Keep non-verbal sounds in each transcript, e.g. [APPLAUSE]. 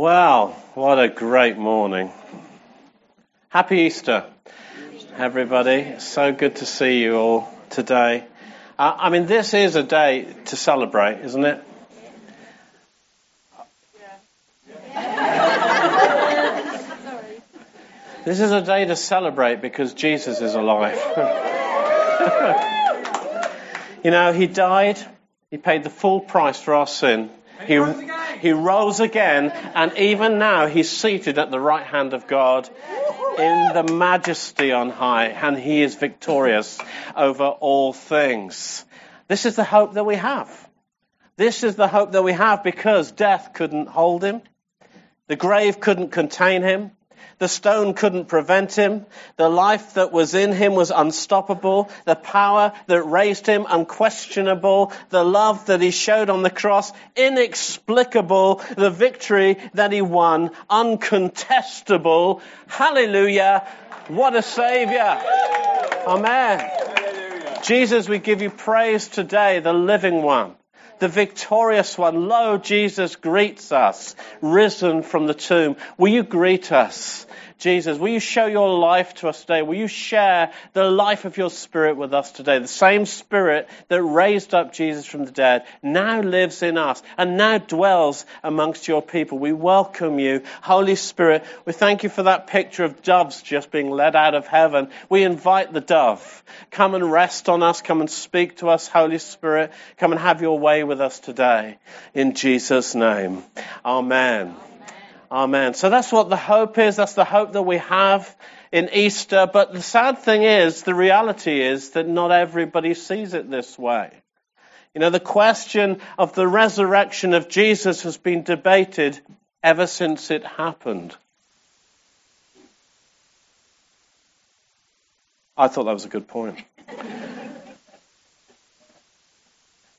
Wow, what a great morning. Happy Easter, everybody. So good to see you all today. Uh, I mean, this is a day to celebrate, isn't it? [LAUGHS] This is a day to celebrate because Jesus is alive. [LAUGHS] you know, He died, He paid the full price for our sin. He, he rose again, and even now he's seated at the right hand of God in the majesty on high, and he is victorious over all things. This is the hope that we have. This is the hope that we have because death couldn't hold him. The grave couldn't contain him. The stone couldn't prevent him. The life that was in him was unstoppable. The power that raised him unquestionable. The love that he showed on the cross inexplicable. The victory that he won uncontestable. Hallelujah. What a savior. Amen. Jesus, we give you praise today, the living one the victorious one. Lo, Jesus greets us, risen from the tomb. Will you greet us? Jesus, will you show your life to us today? Will you share the life of your spirit with us today? The same spirit that raised up Jesus from the dead now lives in us and now dwells amongst your people. We welcome you, Holy Spirit. We thank you for that picture of doves just being led out of heaven. We invite the dove. Come and rest on us. Come and speak to us, Holy Spirit. Come and have your way with us today. In Jesus' name. Amen. Amen. So that's what the hope is. That's the hope that we have in Easter. But the sad thing is, the reality is that not everybody sees it this way. You know, the question of the resurrection of Jesus has been debated ever since it happened. I thought that was a good point.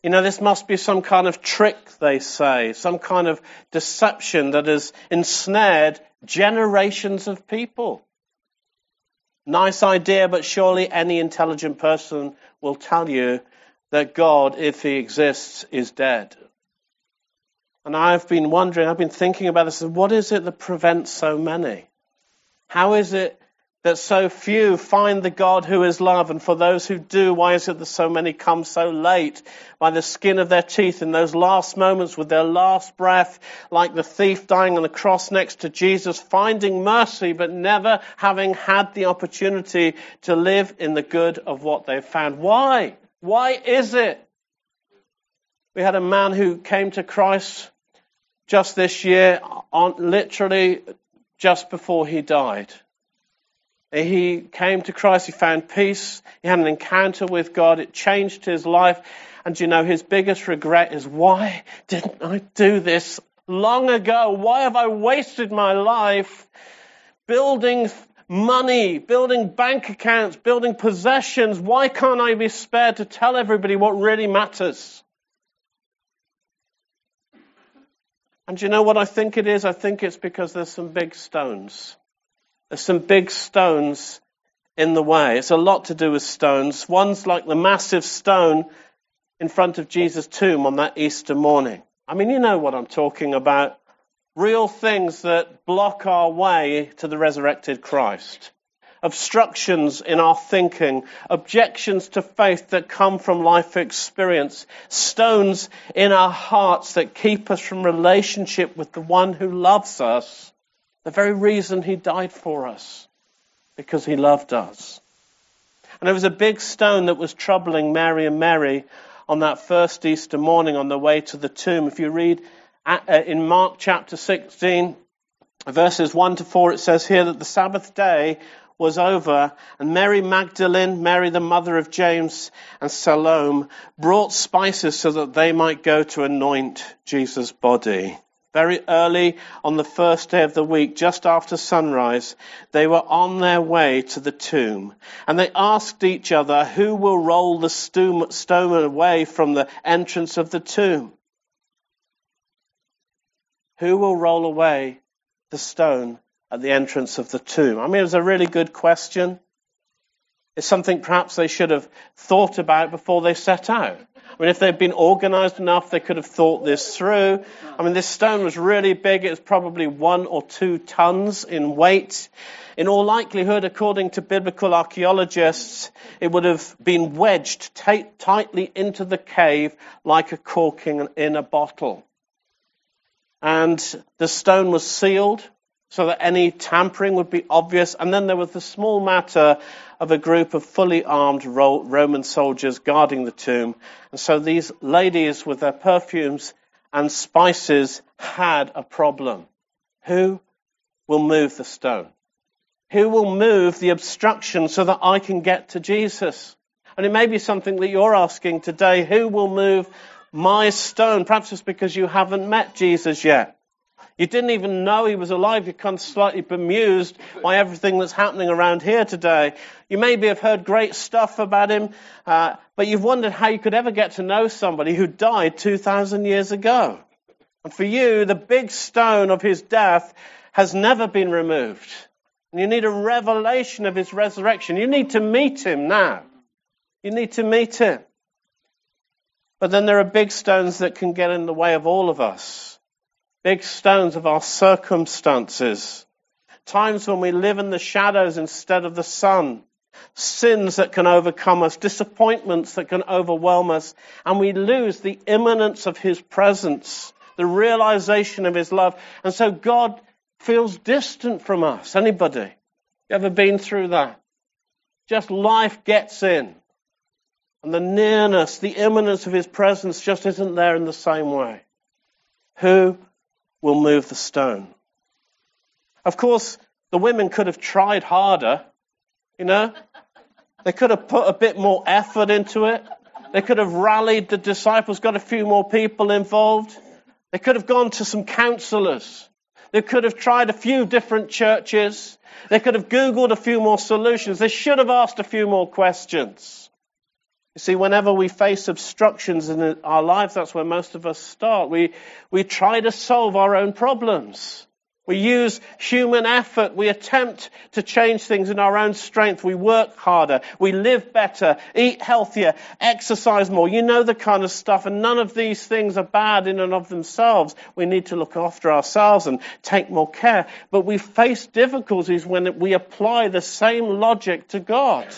You know, this must be some kind of trick, they say, some kind of deception that has ensnared generations of people. Nice idea, but surely any intelligent person will tell you that God, if he exists, is dead. And I've been wondering, I've been thinking about this, what is it that prevents so many? How is it that so few find the God who is love, and for those who do, why is it that so many come so late by the skin of their teeth in those last moments with their last breath, like the thief dying on the cross next to Jesus, finding mercy, but never having had the opportunity to live in the good of what they've found? Why? Why is it? We had a man who came to Christ just this year, literally just before he died. He came to Christ, he found peace, he had an encounter with God, it changed his life. And you know, his biggest regret is, why didn't I do this long ago? Why have I wasted my life building money, building bank accounts, building possessions? Why can't I be spared to tell everybody what really matters? And you know what I think it is? I think it's because there's some big stones there's some big stones in the way. It's a lot to do with stones. One's like the massive stone in front of Jesus' tomb on that Easter morning. I mean, you know what I'm talking about. Real things that block our way to the resurrected Christ. Obstructions in our thinking, objections to faith that come from life experience, stones in our hearts that keep us from relationship with the one who loves us the very reason he died for us, because he loved us. And there was a big stone that was troubling Mary and Mary on that first Easter morning on the way to the tomb. If you read uh, in Mark chapter 16, verses 1 to 4, it says here that the Sabbath day was over, and Mary Magdalene, Mary the mother of James, and Salome brought spices so that they might go to anoint Jesus' body. Very early on the first day of the week, just after sunrise, they were on their way to the tomb. And they asked each other, who will roll the stone away from the entrance of the tomb? Who will roll away the stone at the entrance of the tomb? I mean, it was a really good question. It's something perhaps they should have thought about before they set out. I mean, if they'd been organized enough, they could have thought this through. I mean, this stone was really big. It was probably one or two tons in weight. In all likelihood, according to biblical archaeologists, it would have been wedged t- tightly into the cave like a corking in a bottle. And the stone was sealed so that any tampering would be obvious. And then there was the small matter of a group of fully armed Roman soldiers guarding the tomb. And so these ladies with their perfumes and spices had a problem. Who will move the stone? Who will move the obstruction so that I can get to Jesus? And it may be something that you're asking today. Who will move my stone? Perhaps it's because you haven't met Jesus yet. You didn't even know he was alive. You're kind of slightly bemused by everything that's happening around here today. You maybe have heard great stuff about him, uh, but you've wondered how you could ever get to know somebody who died 2,000 years ago. And for you, the big stone of his death has never been removed. And you need a revelation of his resurrection. You need to meet him now. You need to meet him. But then there are big stones that can get in the way of all of us big stones of our circumstances, times when we live in the shadows instead of the sun, sins that can overcome us, disappointments that can overwhelm us, and we lose the immanence of His presence, the realization of His love. And so God feels distant from us. Anybody? Ever been through that? Just life gets in. And the nearness, the immanence of His presence just isn't there in the same way. Who will move the stone. Of course, the women could have tried harder, you know? They could have put a bit more effort into it. They could have rallied the disciples, got a few more people involved. They could have gone to some counselors. They could have tried a few different churches. They could have Googled a few more solutions. They should have asked a few more questions. You see, whenever we face obstructions in our lives, that's where most of us start. We, we try to solve our own problems. We use human effort. We attempt to change things in our own strength. We work harder. We live better, eat healthier, exercise more. You know the kind of stuff. And none of these things are bad in and of themselves. We need to look after ourselves and take more care. But we face difficulties when we apply the same logic to God.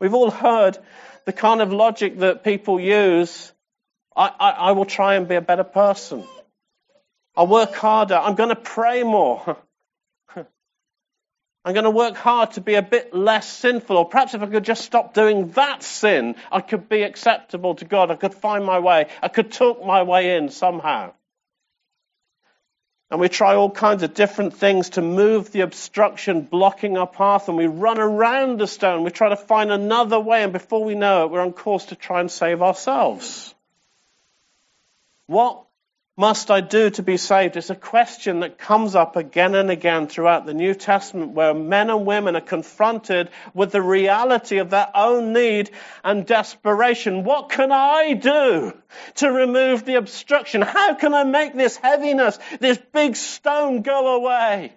We've all heard the kind of logic that people use. I, I, I will try and be a better person. I'll work harder. I'm going to pray more. [LAUGHS] I'm going to work hard to be a bit less sinful. Or perhaps if I could just stop doing that sin, I could be acceptable to God. I could find my way. I could talk my way in somehow. And we try all kinds of different things to move the obstruction blocking our path, and we run around the stone. We try to find another way, and before we know it, we're on course to try and save ourselves. What must I do to be saved? It's a question that comes up again and again throughout the New Testament where men and women are confronted with the reality of their own need and desperation. What can I do to remove the obstruction? How can I make this heaviness, this big stone go away?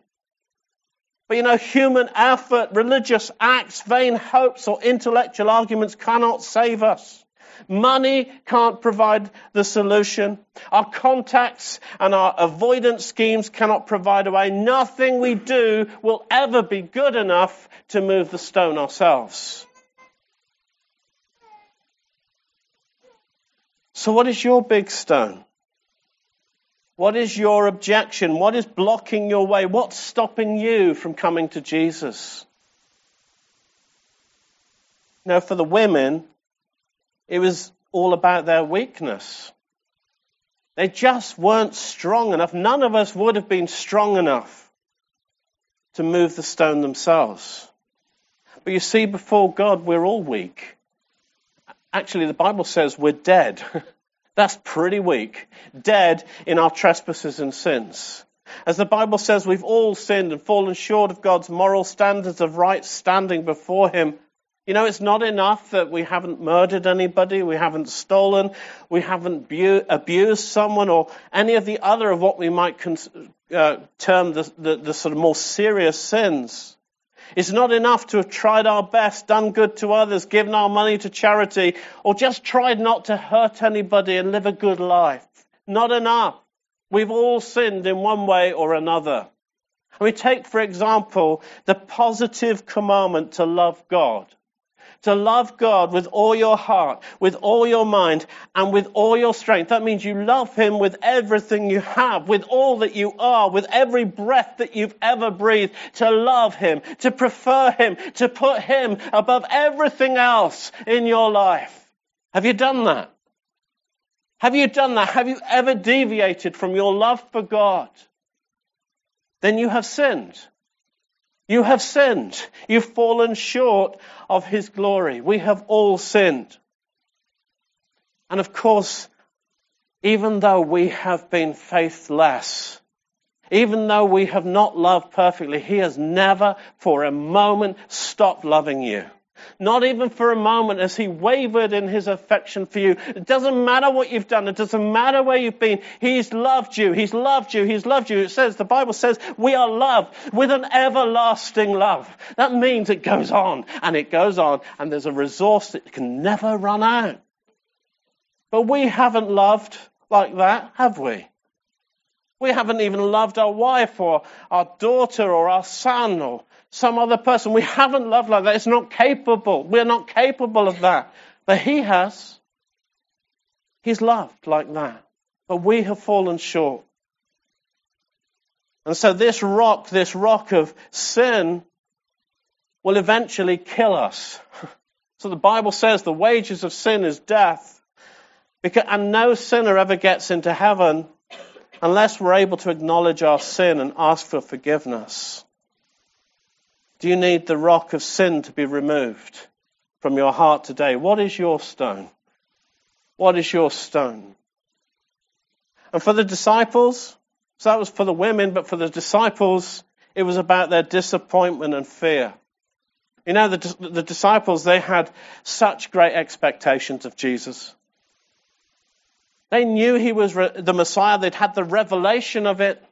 But you know, human effort, religious acts, vain hopes, or intellectual arguments cannot save us. Money can't provide the solution. Our contacts and our avoidance schemes cannot provide a way. Nothing we do will ever be good enough to move the stone ourselves. So, what is your big stone? What is your objection? What is blocking your way? What's stopping you from coming to Jesus? Now, for the women, it was all about their weakness. They just weren't strong enough. None of us would have been strong enough to move the stone themselves. But you see, before God, we're all weak. Actually, the Bible says we're dead. [LAUGHS] That's pretty weak. Dead in our trespasses and sins. As the Bible says, we've all sinned and fallen short of God's moral standards of right standing before Him. You know, it's not enough that we haven't murdered anybody, we haven't stolen, we haven't bu- abused someone, or any of the other of what we might uh, term the, the, the sort of more serious sins. It's not enough to have tried our best, done good to others, given our money to charity, or just tried not to hurt anybody and live a good life. Not enough. We've all sinned in one way or another. We take, for example, the positive commandment to love God to love God with all your heart, with all your mind, and with all your strength. That means you love Him with everything you have, with all that you are, with every breath that you've ever breathed, to love Him, to prefer Him, to put Him above everything else in your life. Have you done that? Have you done that? Have you ever deviated from your love for God? Then you have sinned. You have sinned. You've fallen short of His glory. We have all sinned. And of course, even though we have been faithless, even though we have not loved perfectly, He has never for a moment stopped loving you. Not even for a moment has he wavered in his affection for you. It doesn't matter what you've done. It doesn't matter where you've been. He's loved you. He's loved you. He's loved you. It says, the Bible says, we are loved with an everlasting love. That means it goes on and it goes on and there's a resource that can never run out. But we haven't loved like that, have we? We haven't even loved our wife or our daughter or our son or some other person. We haven't loved like that. It's not capable. We're not capable of that. But He has. He's loved like that. But we have fallen short. And so this rock, this rock of sin, will eventually kill us. [LAUGHS] So the Bible says the wages of sin is death. Because, and no sinner ever gets into heaven unless we're able to acknowledge our sin and ask for forgiveness. Do you need the rock of sin to be removed from your heart today? What is your stone? What is your stone? And for the disciples, so that was for the women, but for the disciples, it was about their disappointment and fear. You know, the, the disciples, they had such great expectations of Jesus. They knew he was the Messiah. They'd had the revelation of it.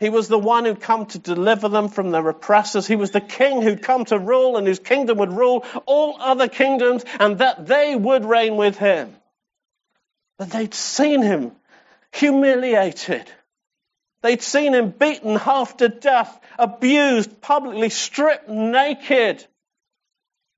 He was the one who'd come to deliver them from their oppressors. He was the king who'd come to rule and whose kingdom would rule all other kingdoms and that they would reign with him. But they'd seen him humiliated. They'd seen him beaten half to death, abused, publicly stripped naked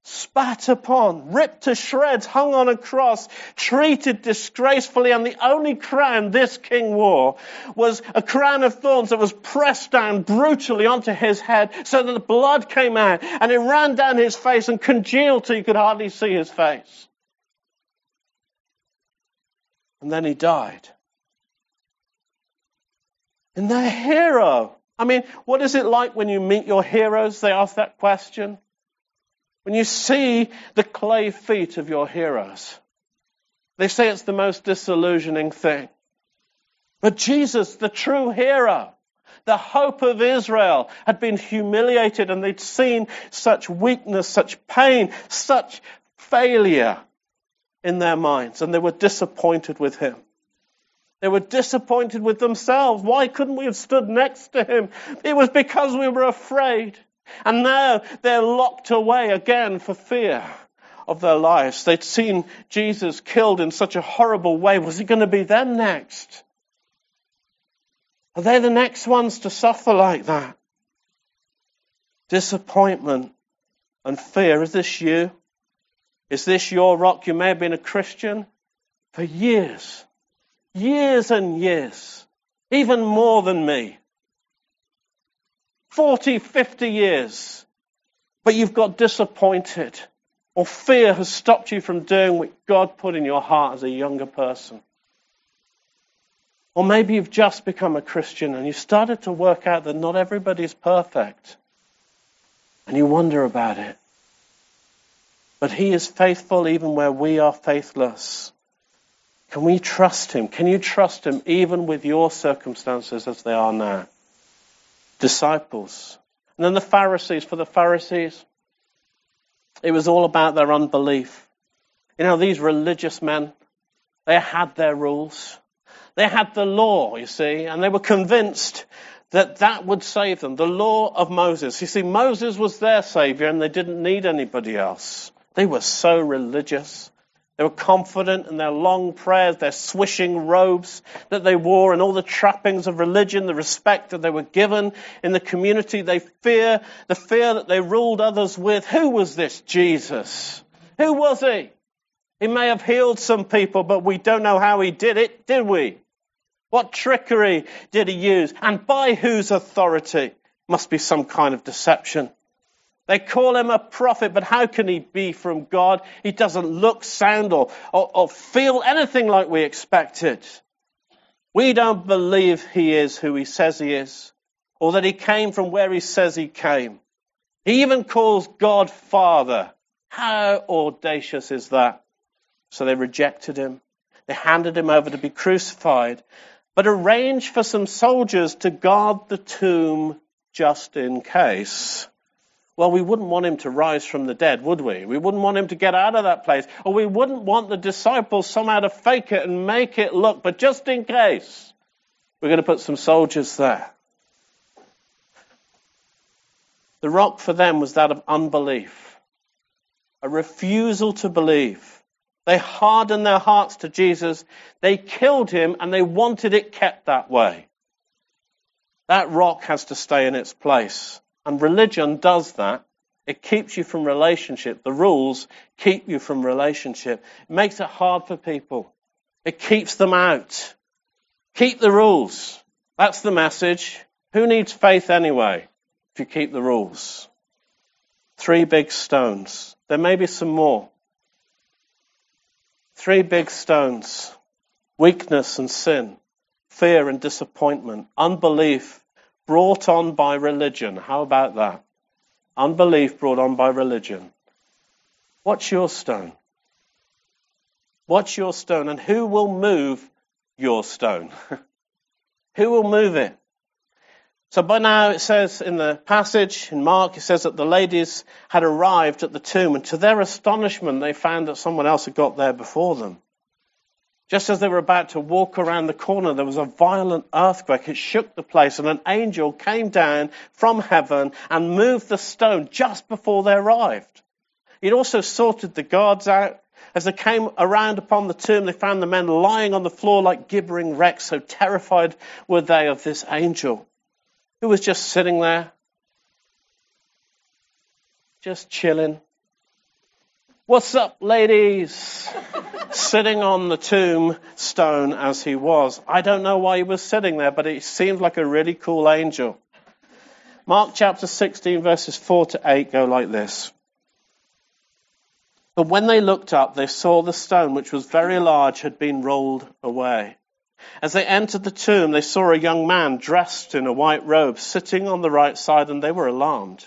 spat upon, ripped to shreds, hung on a cross, treated disgracefully, and the only crown this king wore was a crown of thorns that was pressed down brutally onto his head so that the blood came out and it ran down his face and congealed till you could hardly see his face. And then he died. And their hero. I mean, what is it like when you meet your heroes? They ask that question. When you see the clay feet of your heroes, they say it's the most disillusioning thing. But Jesus, the true hero, the hope of Israel, had been humiliated and they'd seen such weakness, such pain, such failure in their minds, and they were disappointed with him. They were disappointed with themselves. Why couldn't we have stood next to him? It was because we were afraid. And now they're locked away again for fear of their lives. They'd seen Jesus killed in such a horrible way. Was it going to be them next? Are they the next ones to suffer like that? Disappointment and fear. Is this you? Is this your rock? You may have been a Christian for years, years and years, even more than me. 40, 50 years, but you've got disappointed, or fear has stopped you from doing what God put in your heart as a younger person. Or maybe you've just become a Christian and you've started to work out that not everybody's perfect. And you wonder about it. But He is faithful even where we are faithless. Can we trust Him? Can you trust Him even with your circumstances as they are now? Disciples. And then the Pharisees, for the Pharisees, it was all about their unbelief. You know, these religious men, they had their rules. They had the law, you see, and they were convinced that that would save them. The law of Moses. You see, Moses was their savior and they didn't need anybody else. They were so religious. They were confident in their long prayers, their swishing robes that they wore, and all the trappings of religion, the respect that they were given in the community. They fear, the fear that they ruled others with. Who was this Jesus? Who was he? He may have healed some people, but we don't know how he did it, did we? What trickery did he use? And by whose authority? Must be some kind of deception. They call him a prophet, but how can he be from God? He doesn't look, sound, or, or, or feel anything like we expected. We don't believe he is who he says he is, or that he came from where he says he came. He even calls God Father. How audacious is that? So they rejected him. They handed him over to be crucified but arranged for some soldiers to guard the tomb just in case. Well, we wouldn't want him to rise from the dead, would we? We wouldn't want him to get out of that place. Or we wouldn't want the disciples somehow to fake it and make it look, but just in case, we're going to put some soldiers there. The rock for them was that of unbelief, a refusal to believe. They hardened their hearts to Jesus. They killed him and they wanted it kept that way. That rock has to stay in its place. And religion does that. It keeps you from relationship. The rules keep you from relationship. It makes it hard for people. It keeps them out. Keep the rules. That's the message. Who needs faith anyway if you keep the rules? Three big stones. There may be some more. Three big stones weakness and sin, fear and disappointment, unbelief brought on by religion. How about that? Unbelief brought on by religion. What's your stone? What's your stone? And who will move your stone? [LAUGHS] who will move it? So by now it says in the passage in Mark, it says that the ladies had arrived at the tomb and to their astonishment they found that someone else had got there before them. Just as they were about to walk around the corner, there was a violent earthquake. It shook the place and an angel came down from heaven and moved the stone just before they arrived. It also sorted the guards out. As they came around upon the tomb, they found the men lying on the floor like gibbering wrecks, so terrified were they of this angel who was just sitting there, just chilling. What's up, ladies? sitting on the tombstone as he was. I don't know why he was sitting there, but it seemed like a really cool angel. Mark chapter 16, verses 4 to 8 go like this. But when they looked up, they saw the stone, which was very large, had been rolled away. As they entered the tomb, they saw a young man dressed in a white robe sitting on the right side, and they were alarmed.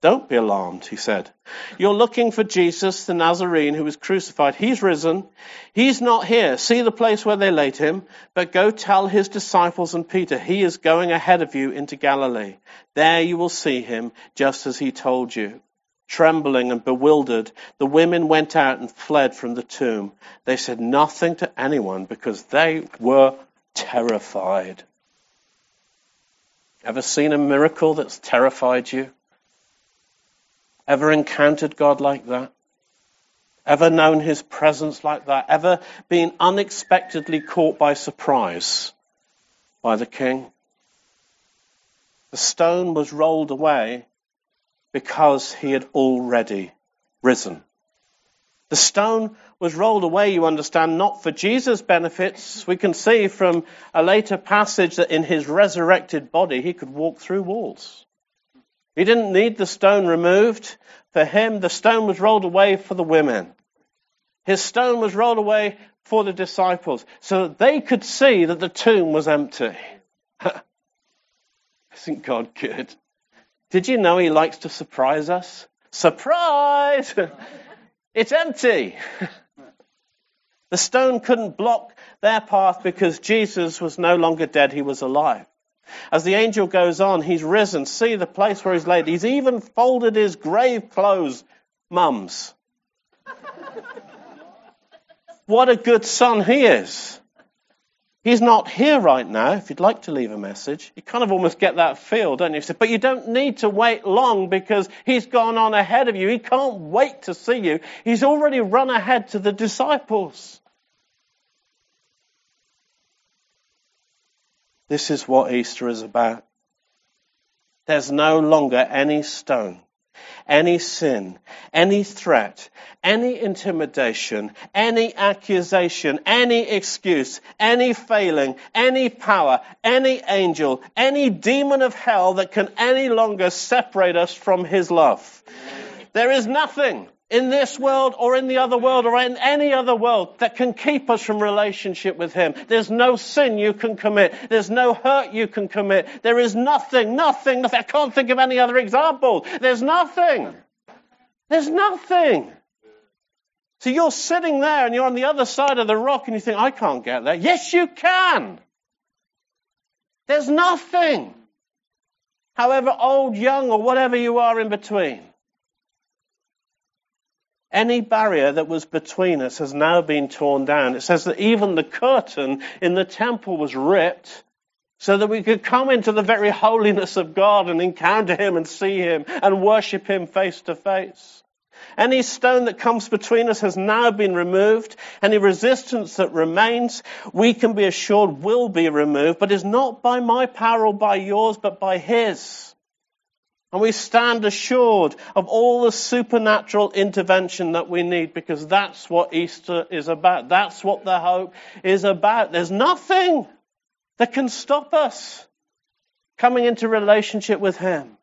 Don't be alarmed, he said. You're looking for Jesus, the Nazarene, who was crucified. He's risen. He's not here. See the place where they laid him, but go tell his disciples and Peter, he is going ahead of you into Galilee. There you will see him, just as he told you. Trembling and bewildered, the women went out and fled from the tomb. They said nothing to anyone because they were terrified. Ever seen a miracle that's terrified you? Ever encountered God like that? Ever known his presence like that? Ever been unexpectedly caught by surprise by the king? The stone was rolled away because he had already risen. The stone was rolled away, you understand, not for Jesus' benefits. We can see from a later passage that in his resurrected body he could walk through walls. He didn't need the stone removed. For him, the stone was rolled away for the women. His stone was rolled away for the disciples so that they could see that the tomb was empty. [LAUGHS] Isn't God good? Did you know he likes to surprise us? Surprise! [LAUGHS] it's empty. [LAUGHS] the stone couldn't block their path because Jesus was no longer dead, he was alive. As the angel goes on, he's risen. See the place where he's laid. He's even folded his grave clothes, mums. what a good son he is. He's not here right now. If you'd like to leave a message, you kind of almost get that feel, don't you? But you don't need to wait long because he's gone on ahead of you. He can't wait to see you. He's already run ahead to the disciples. This is what Easter is about. There's no longer any stone any sin, any threat, any intimidation, any accusation, any excuse, any failing, any power, any angel, any demon of hell that can any longer separate us from his love. There is nothing in this world or in the other world or in any other world that can keep us from relationship with Him. There's no sin you can commit. There's no hurt you can commit. There is nothing, nothing, nothing. I can't think of any other example. There's nothing. There's nothing. So you're sitting there and you're on the other side of the rock and you think, I can't get there. Yes, you can. There's nothing. However old, young, or whatever you are in between. Any barrier that was between us has now been torn down. It says that even the curtain in the temple was ripped so that we could come into the very holiness of God and encounter Him and see Him and worship Him face to face. Any stone that comes between us has now been removed. Any resistance that remains, we can be assured will be removed, but is not by my power or by yours, but by His. And we stand assured of all the supernatural intervention that we need because that's what Easter is about. That's what the hope is about. There's nothing that can stop us coming into relationship with Him.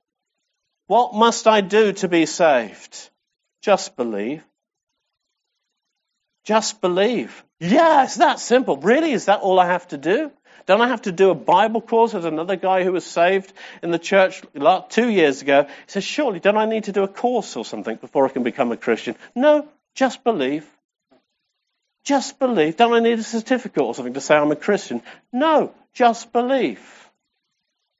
What must I do to be saved? Just believe. Just believe. Yeah, it's that simple. Really? Is that all I have to do? Don't I have to do a Bible course? There's another guy who was saved in the church two years ago. He says, surely don't I need to do a course or something before I can become a Christian? No, just believe. Just believe. Don't I need a certificate or something to say I'm a Christian? No, just believe.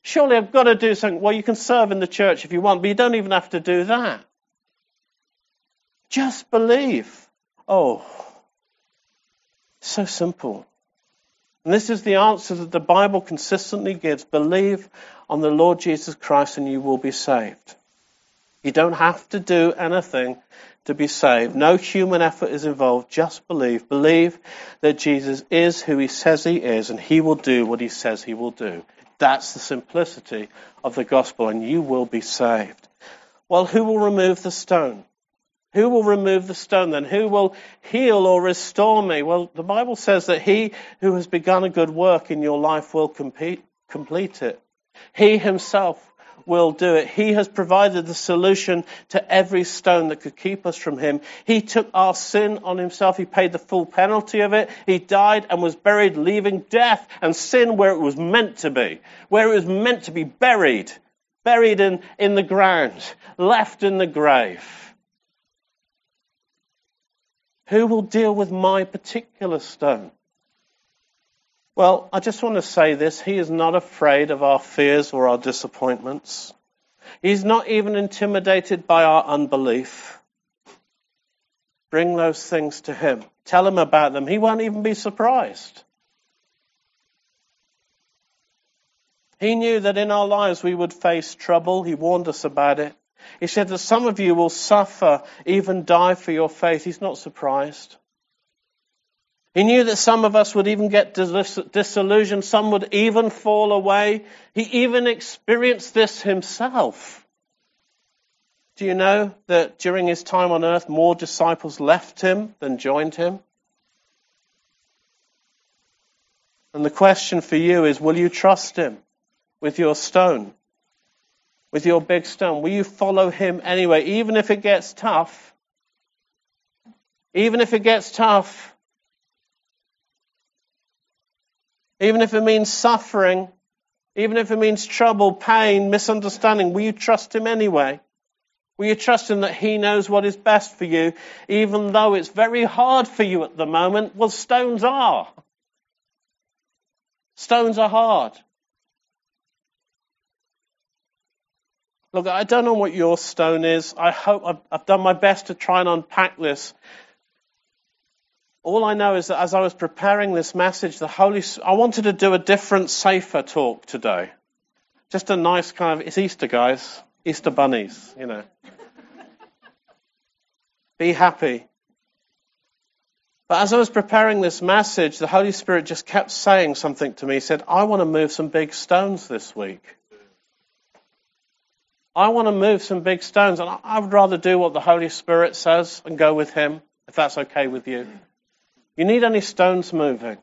Surely I've got to do something. Well, you can serve in the church if you want, but you don't even have to do that. Just believe. Oh, so simple. And this is the answer that the Bible consistently gives. Believe on the Lord Jesus Christ and you will be saved. You don't have to do anything to be saved. No human effort is involved. Just believe. Believe that Jesus is who he says he is and he will do what he says he will do. That's the simplicity of the gospel and you will be saved. Well, who will remove the stone? Who will remove the stone then? Who will heal or restore me? Well, the Bible says that he who has begun a good work in your life will compete, complete it. He himself will do it. He has provided the solution to every stone that could keep us from him. He took our sin on himself. He paid the full penalty of it. He died and was buried, leaving death and sin where it was meant to be, where it was meant to be buried, buried in, in the ground, left in the grave. Who will deal with my particular stone? Well, I just want to say this. He is not afraid of our fears or our disappointments. He's not even intimidated by our unbelief. Bring those things to him. Tell him about them. He won't even be surprised. He knew that in our lives we would face trouble. He warned us about it. He said that some of you will suffer, even die for your faith. He's not surprised. He knew that some of us would even get disillusioned, some would even fall away. He even experienced this himself. Do you know that during his time on earth, more disciples left him than joined him? And the question for you is will you trust him with your stone? With your big stone? Will you follow him anyway, even if it gets tough? Even if it gets tough? Even if it means suffering? Even if it means trouble, pain, misunderstanding, will you trust him anyway? Will you trust him that he knows what is best for you, even though it's very hard for you at the moment? Well, stones are. Stones are hard. Look, I don't know what your stone is. I hope I've, I've done my best to try and unpack this. All I know is that as I was preparing this message, the Holy, I wanted to do a different, safer talk today. Just a nice kind of, it's Easter, guys. Easter bunnies, you know. [LAUGHS] Be happy. But as I was preparing this message, the Holy Spirit just kept saying something to me. He said, I want to move some big stones this week. I want to move some big stones, and I would rather do what the Holy Spirit says and go with Him, if that's okay with you. You need any stones moving?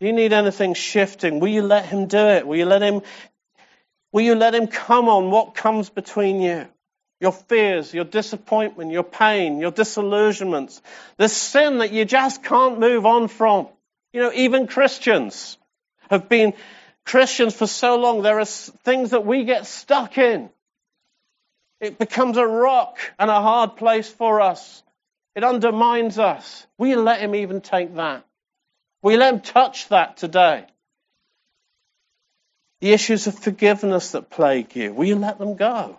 Do you need anything shifting? Will you let Him do it? Will you let Him? Will you let Him come on what comes between you? Your fears, your disappointment, your pain, your disillusionments, the sin that you just can't move on from. You know, even Christians have been Christians for so long. There are things that we get stuck in. It becomes a rock and a hard place for us. It undermines us. You let him even take that? You let him touch that today? The issues of forgiveness that plague you, will you let them go?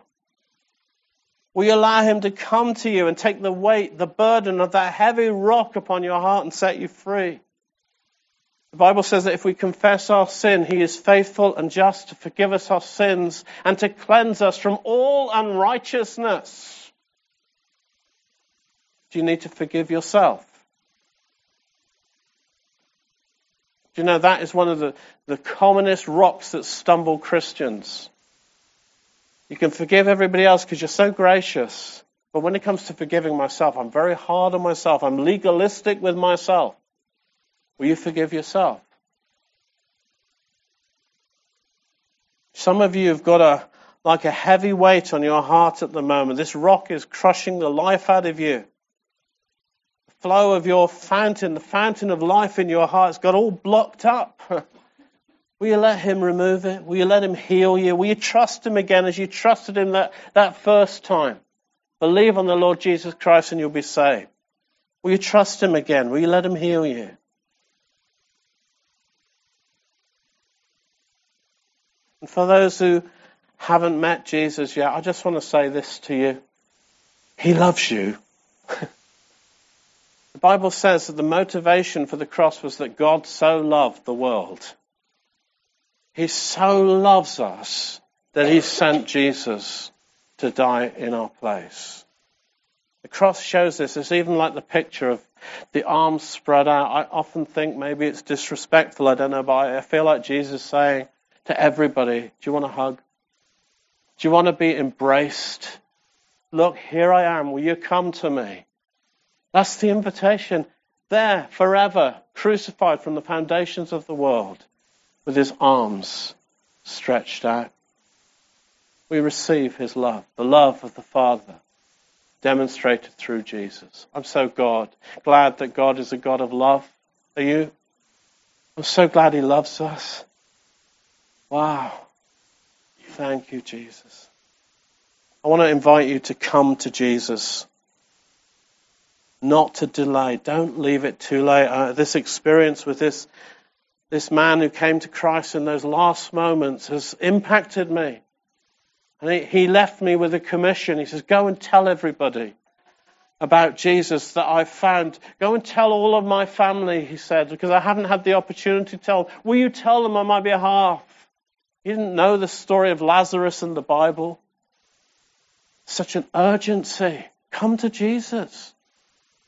Will you allow him to come to you and take the weight, the burden of that heavy rock upon your heart and set you free? The Bible says that if we confess our sin, he is faithful and just to forgive us our sins and to cleanse us from all unrighteousness. Do you need to forgive yourself? Do you know that is one of the, the commonest rocks that stumble Christians? You can forgive everybody else because you're so gracious. But when it comes to forgiving myself, I'm very hard on myself. I'm legalistic with myself. Will you forgive yourself? Some of you have got a like a heavy weight on your heart at the moment. This rock is crushing the life out of you The flow of your fountain, the fountain of life in your heart, has got all blocked up. [LAUGHS] Will you let Him remove it? Will you let Him heal you? Will you trust Him again as you trusted Him that, that first time? Believe on the Lord Jesus Christ and you'll be saved. Will you trust Him again? Will you let Him heal you? And for those who haven't met Jesus yet, I just want to say this to you. He loves you. [LAUGHS] The Bible says that the motivation for the cross was that God so loved the world. He so loves us that he sent Jesus to die in our place. The cross shows this. It's even like the picture of the arms spread out. I often think maybe it's disrespectful. I don't know, but I feel like Jesus saying to everybody, Do you want a hug? Do you want to be embraced? Look, here I am. Will you come to me? That's the invitation. There, forever, crucified from the foundations of the world, with his arms stretched out. We receive his love, the love of the Father, demonstrated through Jesus. I'm so God, glad that God is a God of love. Are you? I'm so glad he loves us. Wow. Thank you, Jesus. I want to invite you to come to Jesus not to delay. Don't leave it too late. Uh, this experience with this, this man who came to Christ in those last moments has impacted me. And he, he left me with a commission. He says, Go and tell everybody about Jesus that I've found. Go and tell all of my family, he said, because I haven't had the opportunity to tell. Will you tell them on my behalf? He didn't know the story of Lazarus in the Bible. Such an urgency. Come to Jesus.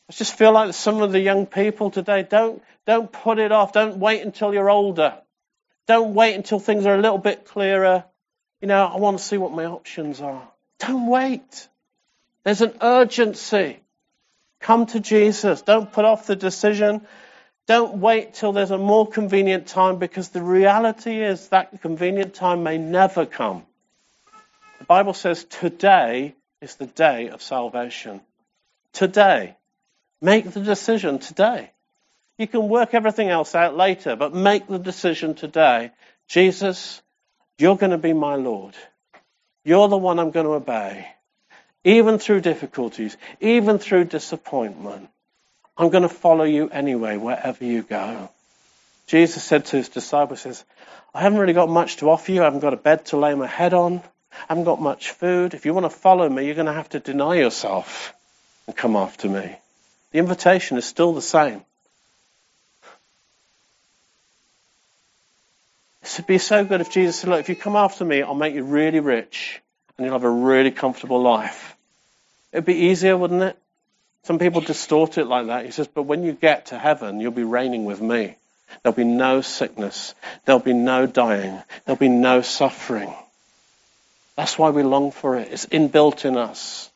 I just feel like some of the young people today don't, don't put it off. Don't wait until you're older. Don't wait until things are a little bit clearer. You know, I want to see what my options are. Don't wait. There's an urgency. Come to Jesus. Don't put off the decision. Don't wait till there's a more convenient time because the reality is that convenient time may never come. The Bible says today is the day of salvation. Today. Make the decision today. You can work everything else out later, but make the decision today. Jesus, you're going to be my Lord. You're the one I'm going to obey. Even through difficulties, even through disappointment. I'm going to follow you anyway, wherever you go. Jesus said to his disciples, says, I haven't really got much to offer you. I haven't got a bed to lay my head on. I haven't got much food. If you want to follow me, you're going to have to deny yourself and come after me. The invitation is still the same. It would be so good if Jesus said, Look, if you come after me, I'll make you really rich and you'll have a really comfortable life. It'd be easier, wouldn't it? Some people distort it like that. He says, But when you get to heaven, you'll be reigning with me. There'll be no sickness. There'll be no dying. There'll be no suffering. That's why we long for it. It's inbuilt in us.